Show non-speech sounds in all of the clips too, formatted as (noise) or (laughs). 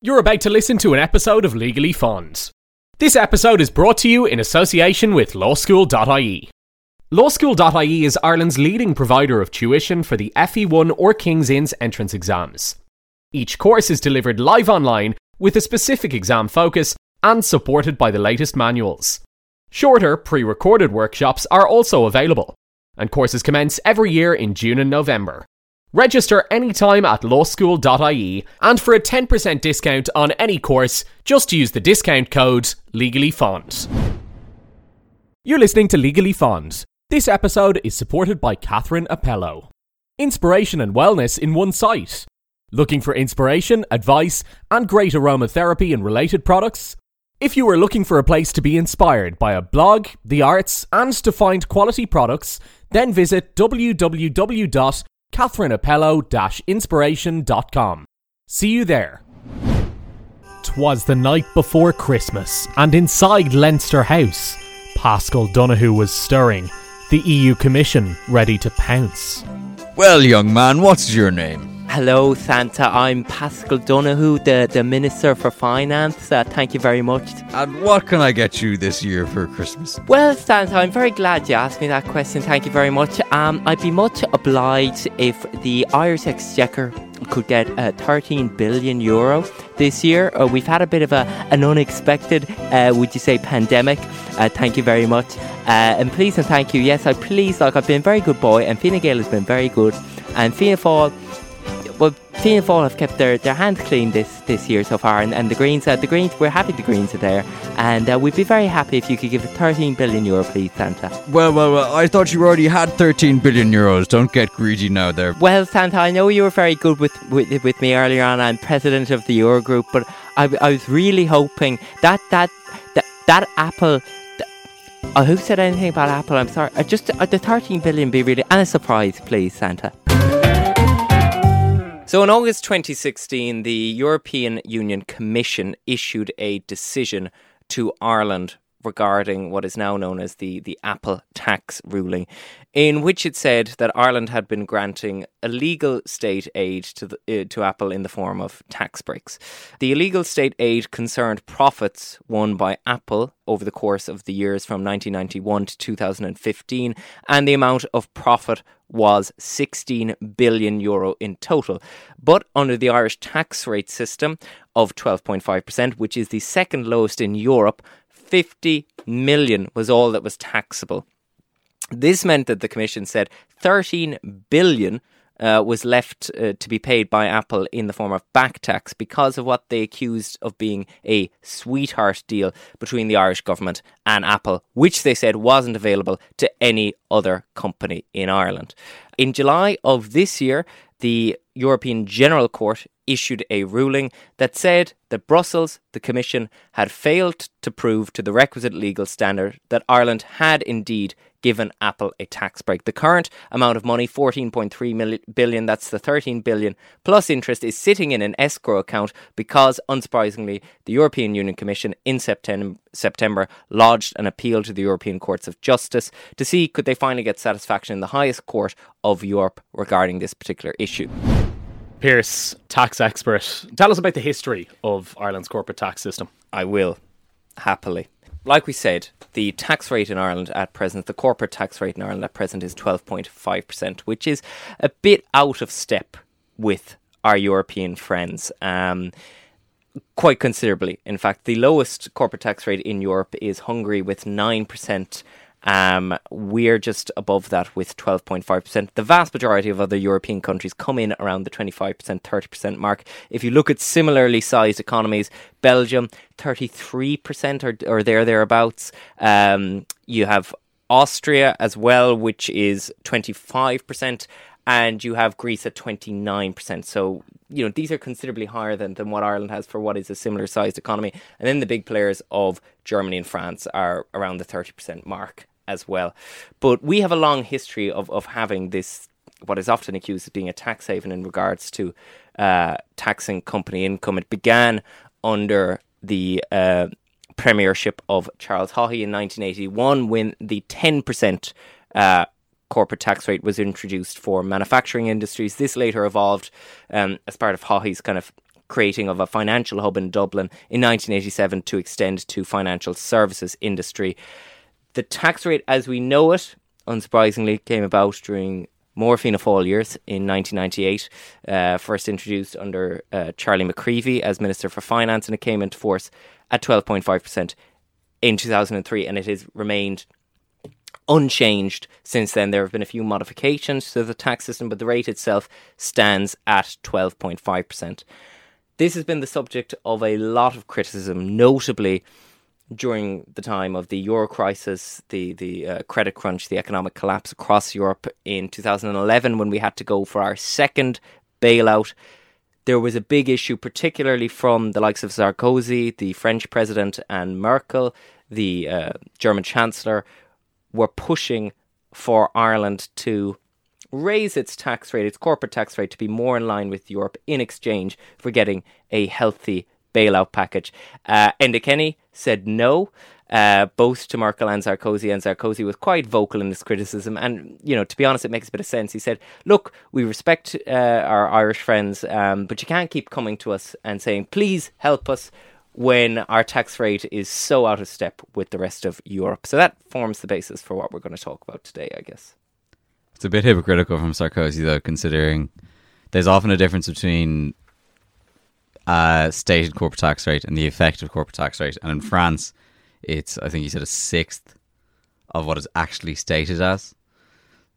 You're about to listen to an episode of Legally Fonds. This episode is brought to you in association with lawschool.ie. Lawschool.ie is Ireland's leading provider of tuition for the FE1 or King's Inns entrance exams. Each course is delivered live online with a specific exam focus and supported by the latest manuals. Shorter, pre recorded workshops are also available, and courses commence every year in June and November. Register anytime at lawschool.ie and for a 10% discount on any course, just use the discount code LegallyFond. You're listening to Legally Fond. This episode is supported by Catherine Appello. Inspiration and wellness in one site. Looking for inspiration, advice, and great aromatherapy and related products? If you are looking for a place to be inspired by a blog, the arts, and to find quality products, then visit www catherineapello-inspiration.com. See you there. Twas the night before Christmas, and inside Leinster House, Paschal Donohoe was stirring, the EU Commission ready to pounce. Well, young man, what's your name? Hello, Santa. I'm Paschal Donohoe, the, the Minister for Finance. Uh, thank you very much. And what can I get you this year for Christmas? Well, Santa, I'm very glad you asked me that question. Thank you very much. Um, I'd be much obliged if the Irish Exchequer could get uh, 13 billion euro this year. Uh, we've had a bit of a, an unexpected, uh, would you say, pandemic. Uh, thank you very much. Uh, and please and thank you. Yes, I please, like, I've been a very good boy, and Fine Gael has been very good. And Fianna Fáil Fianna have kept their, their hands clean this, this year so far, and, and the Greens, uh, the Greens, we're happy the Greens are there, and uh, we'd be very happy if you could give 13 billion euro, please, Santa. Well, well, well, I thought you already had 13 billion euros. Don't get greedy now, there. Well, Santa, I know you were very good with with, with me earlier on. I'm president of the Eurogroup, but I, I was really hoping that that that, that Apple. Uh, who said anything about Apple? I'm sorry. Uh, just uh, the 13 billion be really and a surprise, please, Santa. So, in August 2016, the European Union Commission issued a decision to Ireland regarding what is now known as the, the Apple tax ruling, in which it said that Ireland had been granting illegal state aid to, the, uh, to Apple in the form of tax breaks. The illegal state aid concerned profits won by Apple over the course of the years from 1991 to 2015, and the amount of profit was 16 billion euro in total. But under the Irish tax rate system of 12.5%, which is the second lowest in Europe, 50 million was all that was taxable. This meant that the Commission said 13 billion uh, was left uh, to be paid by Apple in the form of back tax because of what they accused of being a sweetheart deal between the Irish government and Apple, which they said wasn't available to any other company in Ireland. In July of this year, the European General Court issued a ruling that said that Brussels, the Commission, had failed to prove to the requisite legal standard that Ireland had indeed given Apple a tax break. The current amount of money, 14.3 billion, that's the 13 billion plus interest, is sitting in an escrow account because, unsurprisingly, the European Union Commission in September, September lodged an appeal to the European Courts of Justice to see could they finally get satisfaction in the highest court of Europe regarding this particular issue. Pierce, tax expert, tell us about the history of Ireland's corporate tax system. I will, happily. Like we said, the tax rate in Ireland at present, the corporate tax rate in Ireland at present is 12.5%, which is a bit out of step with our European friends. Um, quite considerably. In fact, the lowest corporate tax rate in Europe is Hungary with 9%. Um, we're just above that with 12.5%. The vast majority of other European countries come in around the 25%, 30% mark. If you look at similarly sized economies, Belgium, 33% or, or there, thereabouts. Um, you have Austria as well, which is 25% and you have Greece at 29%. So, you know, these are considerably higher than, than what Ireland has for what is a similar sized economy. And then the big players of Germany and France are around the 30% mark as well. But we have a long history of, of having this, what is often accused of being a tax haven in regards to uh, taxing company income. It began under the uh, premiership of Charles Haughey in 1981 when the 10% uh, corporate tax rate was introduced for manufacturing industries. This later evolved um, as part of Haughey's kind of creating of a financial hub in Dublin in 1987 to extend to financial services industry. The tax rate as we know it, unsurprisingly, came about during more Fianna Fáil years in 1998, uh, first introduced under uh, Charlie McCreevy as Minister for Finance, and it came into force at 12.5% in 2003, and it has remained unchanged since then. There have been a few modifications to the tax system, but the rate itself stands at 12.5%. This has been the subject of a lot of criticism, notably during the time of the euro crisis, the the uh, credit crunch, the economic collapse across Europe in 2011, when we had to go for our second bailout. There was a big issue, particularly from the likes of Sarkozy, the French president, and Merkel, the uh, German chancellor, were pushing for Ireland to raise its tax rate, its corporate tax rate, to be more in line with Europe in exchange for getting a healthy bailout package. Uh, Enda Kenny said no. Uh, both to Merkel and Sarkozy, and Sarkozy was quite vocal in his criticism. And, you know, to be honest, it makes a bit of sense. He said, Look, we respect uh, our Irish friends, um, but you can't keep coming to us and saying, Please help us when our tax rate is so out of step with the rest of Europe. So that forms the basis for what we're going to talk about today, I guess. It's a bit hypocritical from Sarkozy, though, considering there's often a difference between uh, stated corporate tax rate and the effective corporate tax rate. And in France, it's I think he said a sixth of what is actually stated as.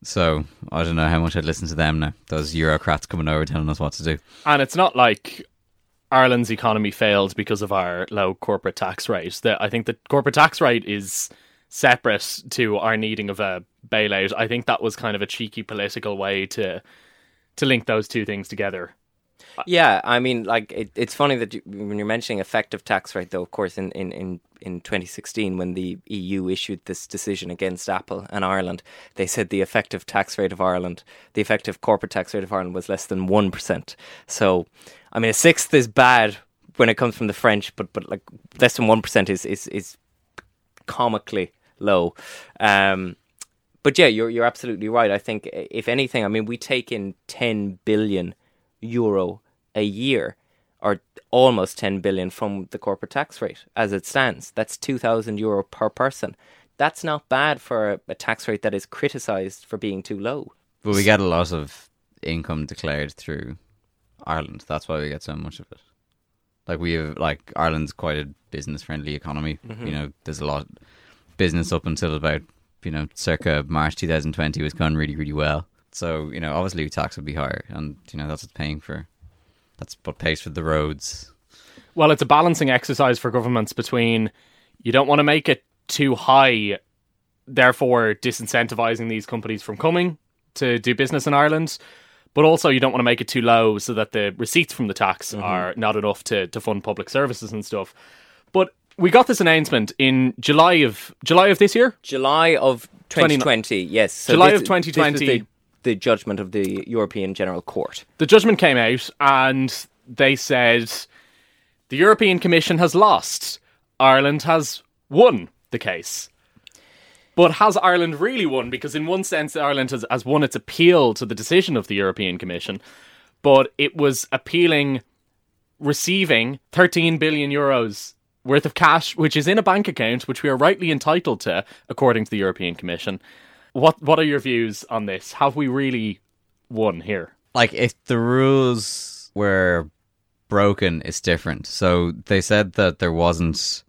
So I don't know how much I'd listen to them now. Those Eurocrats coming over telling us what to do. And it's not like Ireland's economy failed because of our low corporate tax rate. That I think the corporate tax rate is separate to our needing of a bailout. I think that was kind of a cheeky political way to to link those two things together. Yeah, I mean, like it, it's funny that you, when you're mentioning effective tax rate, though, of course, in, in, in, in 2016, when the EU issued this decision against Apple and Ireland, they said the effective tax rate of Ireland, the effective corporate tax rate of Ireland was less than 1%. So, I mean, a sixth is bad when it comes from the French, but, but like less than 1% is, is, is comically low. Um, but yeah, you're you're absolutely right. I think if anything, I mean, we take in 10 billion euro a year or almost 10 billion from the corporate tax rate as it stands. That's 2000 euro per person. That's not bad for a, a tax rate that is criticized for being too low. But we get a lot of income declared through Ireland. That's why we get so much of it. Like we have like Ireland's quite a business friendly economy. Mm-hmm. You know, there's a lot business up until about, you know, circa March 2020 was going really really well. So you know, obviously tax would be higher, and you know that's what's paying for. That's what pays for the roads. Well, it's a balancing exercise for governments between you don't want to make it too high, therefore disincentivizing these companies from coming to do business in Ireland, but also you don't want to make it too low so that the receipts from the tax mm-hmm. are not enough to, to fund public services and stuff. But we got this announcement in July of July of this year. July of 2020. yes, so July of 2020 the judgment of the European General Court. The judgment came out and they said the European Commission has lost. Ireland has won the case. But has Ireland really won? Because, in one sense, Ireland has, has won its appeal to the decision of the European Commission, but it was appealing receiving 13 billion euros worth of cash, which is in a bank account, which we are rightly entitled to, according to the European Commission. What What are your views on this? Have we really won here? Like, if the rules were broken, it's different. So they said that there wasn't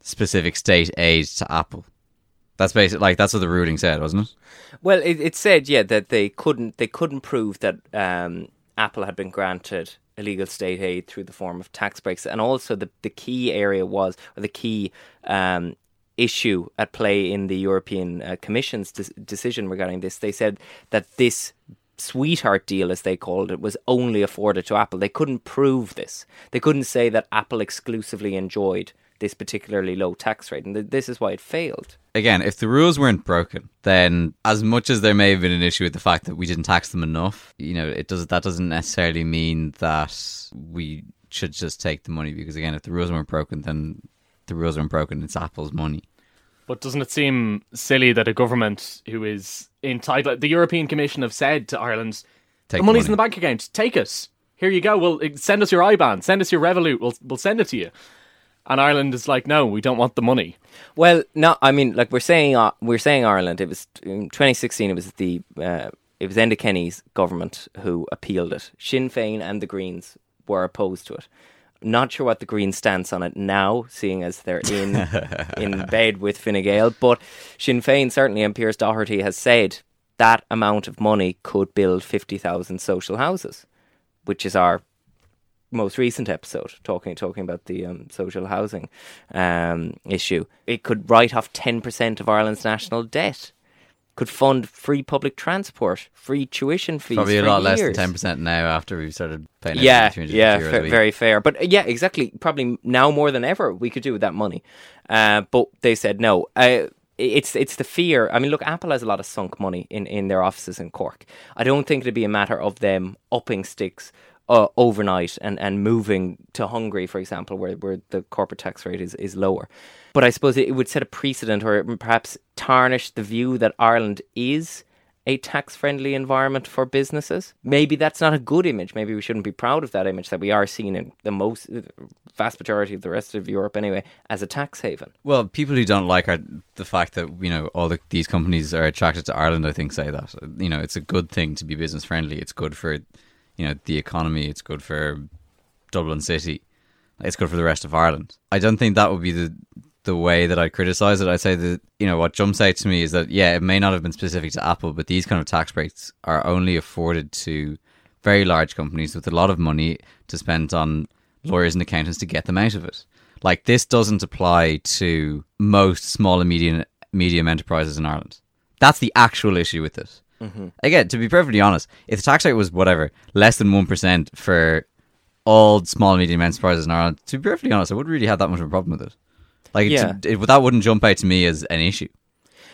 specific state aid to Apple. That's basically like that's what the ruling said, wasn't it? Well, it, it said yeah that they couldn't they couldn't prove that um, Apple had been granted illegal state aid through the form of tax breaks, and also the the key area was or the key um, issue at play in the European uh, Commission's de- decision regarding this. They said that this sweetheart deal, as they called it, was only afforded to Apple. They couldn't prove this. They couldn't say that Apple exclusively enjoyed this particularly low tax rate, and th- this is why it failed. Again, if the rules weren't broken, then as much as there may have been an issue with the fact that we didn't tax them enough, you know, it does that doesn't necessarily mean that we should just take the money because again, if the rules weren't broken, then the rules aren't broken. It's Apple's money. But doesn't it seem silly that a government who is entitled, the European Commission have said to Ireland, take the money's money. in the bank account, take it. here you go. We'll send us your IBAN, send us your Revolut. We'll we'll send it to you. And Ireland is like, no, we don't want the money. Well, no, I mean, like we're saying, uh, we're saying Ireland. It was in 2016. It was the uh, it was Enda Kenny's government who appealed it. Sinn Féin and the Greens were opposed to it. Not sure what the Greens stance on it now, seeing as they're in in (laughs) bed with Fine Gael. But Sinn Féin certainly, and Pearse Doherty has said that amount of money could build fifty thousand social houses, which is our most recent episode talking talking about the um, social housing um, issue. It could write off ten percent of Ireland's national debt could fund free public transport, free tuition fees. Probably a for lot less than ten percent now after we've started paying. Yeah, yeah, fa- very fair. But uh, yeah, exactly. Probably now more than ever we could do with that money. Uh, but they said no. Uh, it's it's the fear. I mean, look, Apple has a lot of sunk money in, in their offices in Cork. I don't think it'd be a matter of them upping sticks uh, overnight and, and moving to Hungary, for example, where, where the corporate tax rate is, is lower. But I suppose it would set a precedent or perhaps tarnish the view that Ireland is a tax friendly environment for businesses. Maybe that's not a good image. Maybe we shouldn't be proud of that image that we are seen in the most vast majority of the rest of Europe anyway as a tax haven. Well, people who don't like our, the fact that you know all the, these companies are attracted to Ireland, I think, say that you know it's a good thing to be business friendly. It's good for you know the economy. It's good for Dublin City. It's good for the rest of Ireland. I don't think that would be the the way that I criticize it. I say that you know what jumps out to me is that yeah, it may not have been specific to Apple, but these kind of tax breaks are only afforded to very large companies with a lot of money to spend on lawyers and accountants to get them out of it. Like this doesn't apply to most small and medium medium enterprises in Ireland. That's the actual issue with it. Again, to be perfectly honest, if the tax rate was whatever less than one percent for all small and medium enterprises in Ireland, to be perfectly honest, I wouldn't really have that much of a problem with it. Like, Yeah. it, it, that wouldn't jump out to me as an issue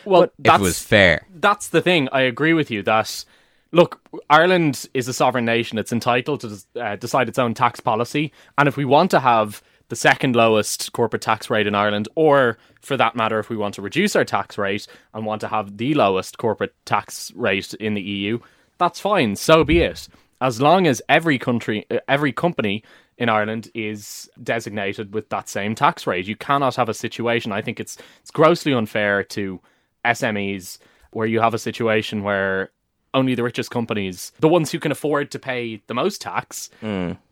Well, if that's, it was fair. that's the thing. I agree with you that look, Ireland is a sovereign nation. It's entitled to uh, decide its own tax policy, and if we want to have the second lowest corporate tax rate in Ireland, or for that matter, if we want to reduce our tax rate and want to have the lowest corporate tax rate in the EU, that's fine. So be it. As long as every country, uh, every company in Ireland is designated with that same tax rate, you cannot have a situation. I think it's it's grossly unfair to SMEs where you have a situation where only the richest companies, the ones who can afford to pay the most tax,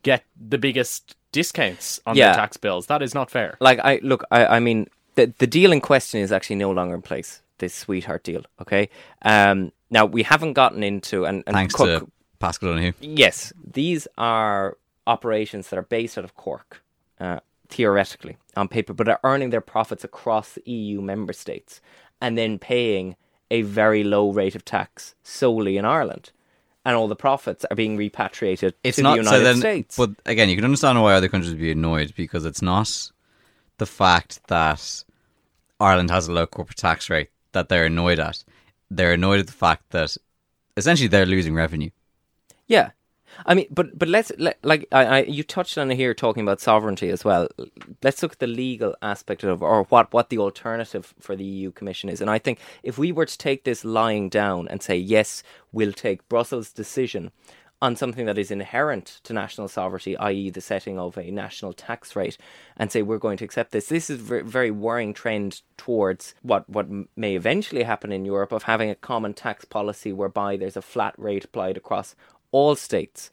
get the biggest discounts on Yeah. their tax bills. That is not fair. Like I look, I, I mean, the the deal in question is actually no longer in place. This sweetheart deal, okay. Um, now we haven't gotten into and, and Thanks Cork- to Paschal Donohoe. Yes, these are operations that are based out of Cork, uh, theoretically on paper, but are earning their profits across the EU member states and then paying a very low rate of tax solely in Ireland, and all the profits are being repatriated It's to not the United so then, States. But again, you can understand why other countries would be annoyed because it's not the fact that Ireland has a low corporate tax rate that they're annoyed at. They're annoyed at the fact that essentially they're losing revenue. Yeah, I mean, but but let's let, like I, I you touched on it here talking about sovereignty as well. Let's look at the legal aspect of or what what the alternative for the EU Commission is. And I think if we were to take this lying down and say yes, we'll take Brussels' decision on something that is inherent to national sovereignty, i.e., the setting of a national tax rate, and say we're going to accept this. This is a very, worrying trend towards what what may eventually happen in Europe of having a common tax policy whereby there's a flat rate applied across all states.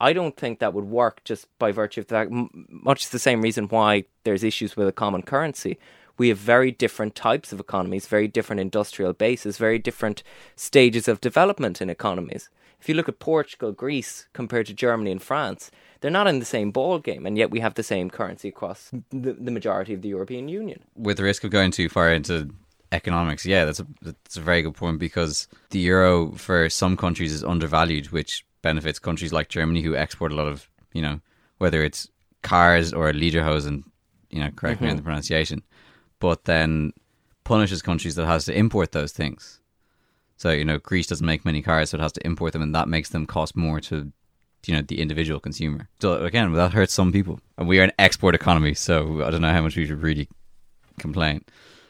I don't think that would work just by virtue of that. Much the same reason why there's issues with a common currency. We have very different types of economies, very different industrial bases, very different stages of development in economies. If you look at Portugal, Greece compared to Germany and France, they're not in the same ball game, and yet we have the same currency across the, the majority of the European Union. with the risk of going too far into economics, yeah, that's a that's a very good point because the euro for some countries is undervalued, which benefits countries like Germany who export a lot of you know whether it's cars or lederhosen, you know, correct me on the mm-hmm. pronunciation, but then punishes countries that has to import those things. So you know, Greece doesn't make many cars, so it has to import them, and that makes them cost more to you know the individual consumer. So again, that hurts some people, and we are an export economy, so I don't know how much we should really complain.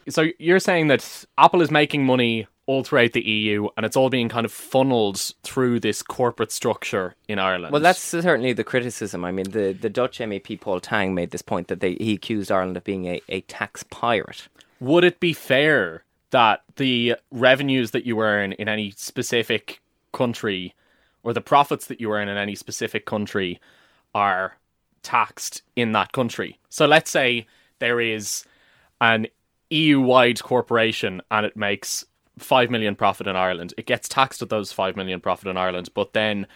So you're saying that Apple is making money all throughout the EU, and it's all being kind of funneled through this corporate structure in Ireland. Well, that's certainly the criticism. I mean, the, the Dutch MEP Paul Tang made this point that they, he accused Ireland of being a, a tax pirate. Would it be fair that the revenues that you earn in any specific country, or the profits that you earn in any specific country, are taxed in that country? So let's say there is an EU wide corporation and it makes 5 million profit in Ireland. It gets taxed at those 5 million profit in Ireland, but then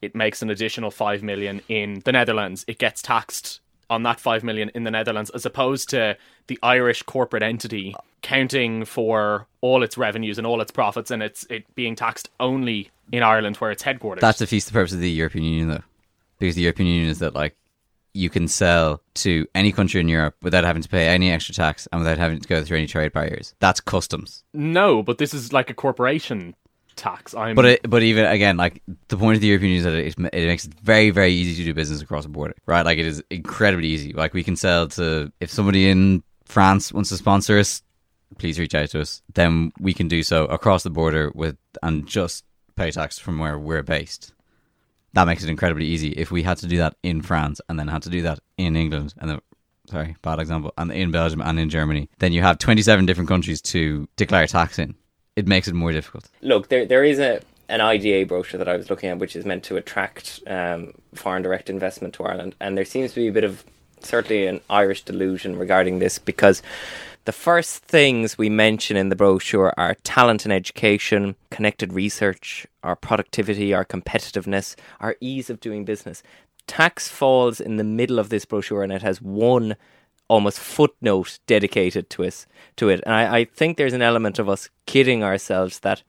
it makes an additional 5 million in the Netherlands. It gets taxed on that 5 million in the Netherlands as opposed to the Irish corporate entity counting for all its revenues and all its profits and it's it being taxed only in Ireland where it's headquartered. That defeats the purpose of the European Union, though, because the European Union is that like you can sell to any country in Europe without having to pay any extra tax and without having to go through any trade barriers. That's customs. no, but this is like a corporation tax. I'm But it, but even again, like the point of the European Union is that it, it makes it very very easy to do business across the border, right? Like it is incredibly easy. Like we can sell to if somebody in France wants to sponsor us, please reach out to us. Then we can do so across the border with and just pay tax from where we're based. That makes it incredibly easy. If we had to do that in France and then had to do that in England and then sorry, bad example, and in Belgium and in Germany, then you have 27 different countries to declare tax in. It makes it more difficult. Look, there there is a an IDA brochure that I was looking at, which is meant to attract um, foreign direct investment to Ireland, and there seems to be a bit of certainly an Irish delusion regarding this because the first things we mention in the brochure are talent and education, connected research, our productivity, our competitiveness, our ease of doing business. Tax falls in the middle of this brochure, and it has one almost footnote dedicated to us to it. And I, I think there's an element of us kidding ourselves that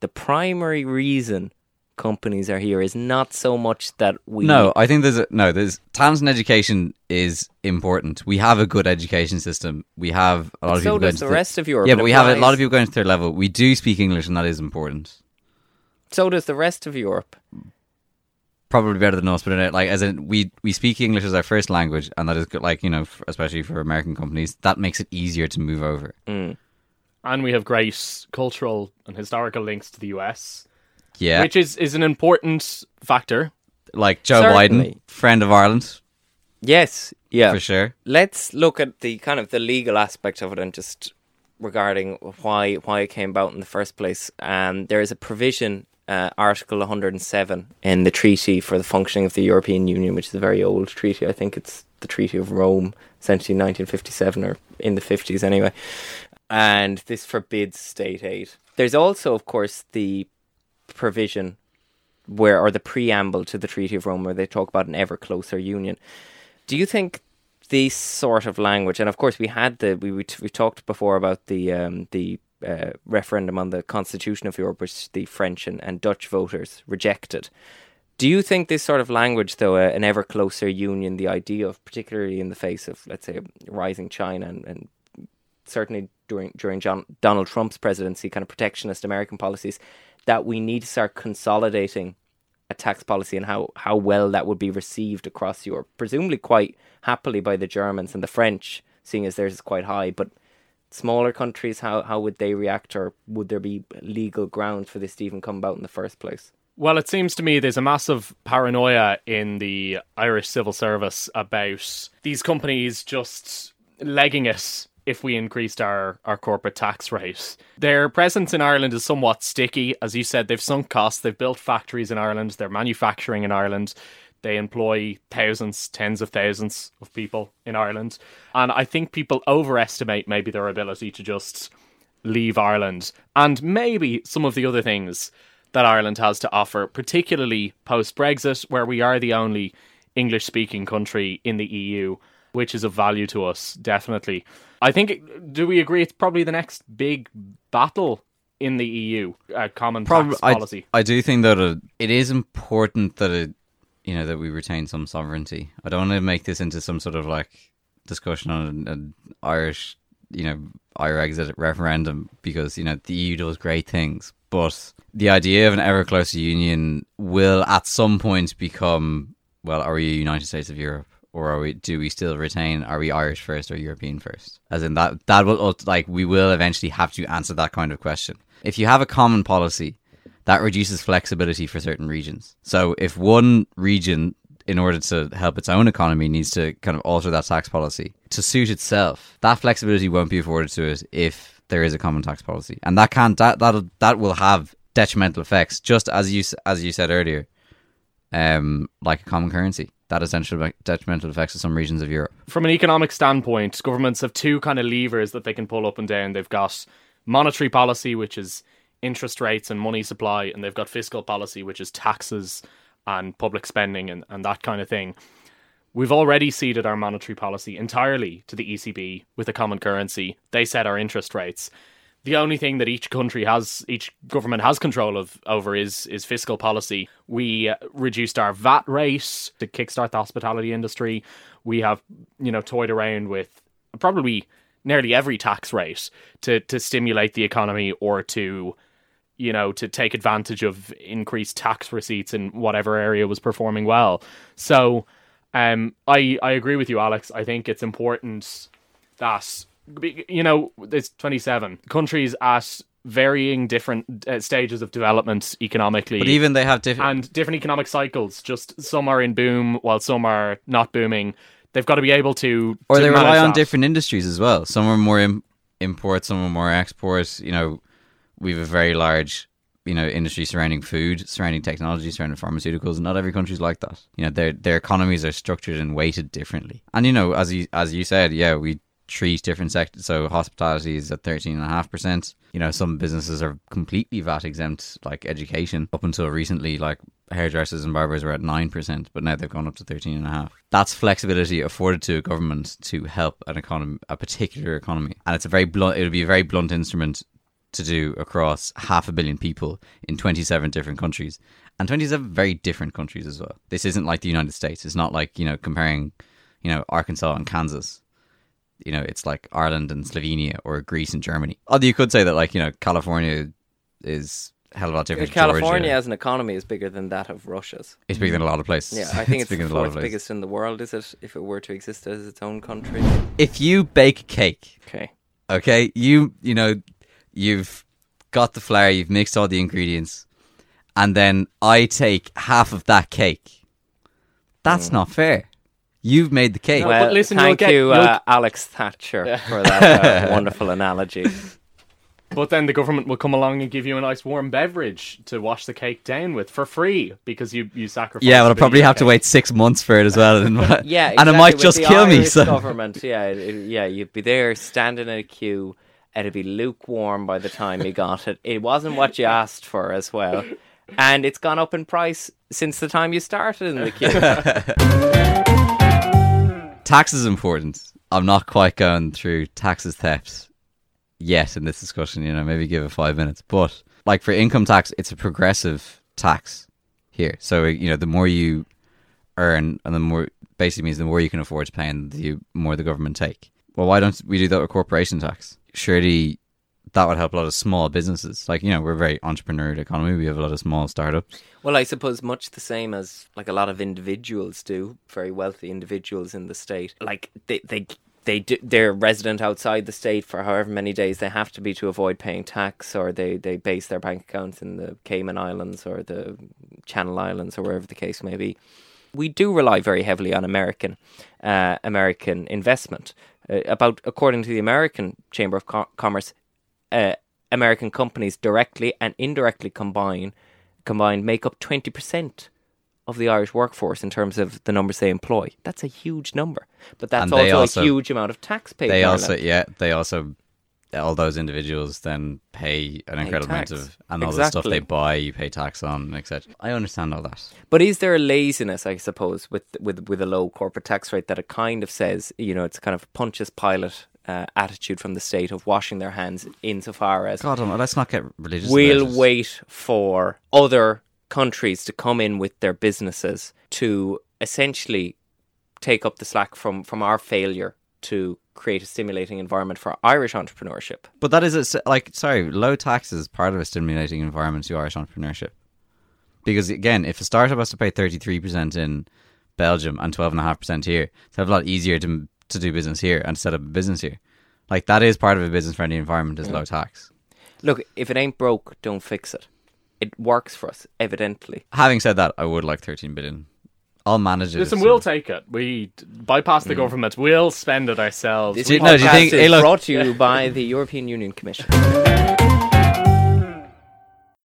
the primary reason companies are here is not so much that we No, I think there's a, no. There's talent and education is important. We have a good education system. We have a lot of so people going does to the rest of Europe. Yeah, but we have a lot of people going to third level. We do speak English, and that is important. So does the rest of Europe. Probably better than us, but in it, like as in we we speak English as our first language, and that is good, like you know, f- especially for American companies, that makes it easier to move over. Mm. and we have great cultural and historical links to the US, Yeah, which is is an important factor. like Joe Certainly. Biden, friend of Ireland Yes, yeah. for sure. Let's look at the kind of the legal aspect of it and just regarding why why it came about in the first place. Um, there is a provision, uh, Article 107 in the Treaty for the Functioning of the European Union, which is a very old treaty. I think it's the Treaty of Rome, essentially 1957 or in the 50s anyway. And this forbids state aid. There's also, of course, the provision where, or the preamble to the Treaty of Rome, where they talk about an ever closer union. Do you think this sort of language, and of course we had the we we, we talked before about the um, the uh, referendum on the Constitution of Europe, which the French and, and Dutch voters rejected. Do you think this sort of language, though, uh, an ever closer union, the idea of, particularly in the face of, let's say, rising China and, and certainly during during John, Donald Trump's presidency, kind of protectionist American policies, that we need to start consolidating a tax policy and how, how well that would be received across Europe, presumably quite happily by the Germans and the French, seeing as theirs is quite high. But smaller countries, how, how would they react, or would there be legal grounds for this to even come about in the first place? Well, it seems to me there's a massive paranoia in the Irish civil service about these companies just legging it if we increased our, our corporate tax rate. Their presence in Ireland is somewhat sticky. As you said, they've sunk costs, they've built factories in Ireland, they're manufacturing in Ireland. They employ thousands, tens of thousands of people in Ireland. And I think people overestimate maybe their ability to just leave Ireland and maybe some of the other things that Ireland has to offer, particularly post Brexit, where we are the only English speaking country in the EU, which is of value to us, definitely. I think, do we agree it's probably the next big battle in the EU, a common Probably, tax I, policy? I do think that uh, it is important that it, you know, that we retain some sovereignty. I don't want to make this into some sort of like discussion on an, an Irish, you know, Irish exit referendum because you know the EU does great things, but the idea of an ever closer union will at some point become well, are we a United States of Europe or are we do we still retain are we Irish first or European first? As in that that will like we will eventually have to answer that kind of question. If you have a common policy, that reduces flexibility for certain regions. So if one region in order to help its own economy needs to kind of alter that tax policy to suit itself, that flexibility won't be afforded to it if there is a common tax policy. And that can that that that will have detrimental effects just as you as you said earlier um, like a common currency. That has detrimental effects to some regions of Europe. from an economic standpoint, governments have two kind of levers that they can pull up and down. They've got monetary policy, which is interest rates and money supply, and they've got fiscal policy, which is taxes and public spending and, and that kind of thing. We've already ceded our monetary policy entirely to the ECB with a common currency. They set our interest rates. The only thing that each country has, each government has control of over is is fiscal policy. We uh, reduced our VAT rate to kickstart the hospitality industry. We have, you know, toyed around with probably nearly every tax rate to to stimulate the economy or to you know, to take advantage of increased tax receipts in whatever area was performing well. So, um, I I agree with you, Alex. I think it's important that you know there's 27 countries at varying different uh, stages of development economically. But even they have different. and different economic cycles. Just some are in boom while some are not booming. They've got to be able to, or to they rely on that. different industries as well. Some are more Im- import, some are more export. You know, we have a very large, you know, industry surrounding food, surrounding technology, surrounding pharmaceuticals. Not every country's like that. You know, their their economies are structured and weighted differently. And you know, as you as you said, yeah, we treat different sectors. So hospitality is at thirteen and a half percent. You know, some businesses are completely VAT exempt, like education. Up until recently, like hairdressers and barbers were at nine percent, but now they've gone up to thirteen and a half. That's flexibility afforded to a government to help an economy, a particular economy, and it's a very blunt. It would be a very blunt instrument to do across half a billion people in 27 different countries and 27 very different countries as well. This isn't like the United States. It's not like, you know, comparing, you know, Arkansas and Kansas. You know, it's like Ireland and Slovenia or Greece and Germany. Although you could say that, like, you know, California is a hell of a lot different. California Georgia. as an economy is bigger than that of Russia's. It's bigger than a lot of places. Yeah, I (laughs) think it's, bigger the than a lot fourth of places. biggest in the world. Is it? If it were to exist as its own country. If you bake a cake, Okay. okay, you, you know, you've got the flour, you've mixed all the ingredients, and then I take half of that cake. That's mm. not fair. You've made the cake. No, Well, but listen, thank get- you, you'll- uh, Alex Thatcher, for that uh, (laughs) wonderful analogy. (laughs) But then the government will come along and give you a nice warm beverage to wash the cake down with for free because you you sacrifice. yeah, but I'll probably have to wait six months for it as well, and, (laughs) Yeah, and it might with just the kill me. So government, yeah, it- it- yeah, you'd be there standing in a queue. It'd be lukewarm by the time you got it. It wasn't what you asked for as well, and it's gone up in price since the time you started in the queue. Tax is important. I'm not quite going through taxes theft yet in this discussion. You know, maybe give it five minutes. But like for income tax, it's a progressive tax here. So you know, the more you earn, and the more basically means the more you can afford to pay, and the more the government take. Well, why don't we do that with corporation tax? Surely that would help a lot of small businesses. Like you know, we're a very entrepreneurial economy. We have a lot of small startups. well, I suppose much the same as like a lot of individuals do, very wealthy individuals in the state. Like they they they do, they're resident outside the state for however many days they have to be to avoid paying tax, or they they base their bank accounts in the Cayman Islands or the Channel Islands or wherever the case may be. We do rely very heavily on American uh, American investment. Uh, about according to the American Chamber of Co- Commerce, uh, American companies directly and indirectly combine combined make up twenty percent of the Irish workforce in terms of the numbers they employ. That's a huge number, but that's also, also- a huge amount of tax paid. they also Ireland. yeah they also all those individuals then pay an incredible tax. amount of and all the stuff they buy you pay tax on etc i understand all that But is there a laziness, I suppose, with with with a low corporate tax rate that it kind of says, you know, it's kind of Pontius Pilate uh, attitude from the state of washing their hands insofar as god let's not get religious we'll it. wait for other countries to come in with their businesses to essentially take up the slack from from our failure to create a stimulating environment for Irish entrepreneurship. but that is a, like sorry low taxes part of a stimulating environment to irish entrepreneurship because again if a startup has to pay 33% in Belgium and twelve and a half percent here. It's a lot easier to to do business here and set up a business here. Like that is part of a business friendly environment is low tax. Look, if it ain't broke, don't fix it. It works for us, evidently. Having said that, I would like thirteen billion. I'll manage it. Listen, if we'll take it. We bypass the mm. government. We'll spend it ourselves. This Do you- no, do you think- is hey, brought to you (laughs) by the European Union Commission.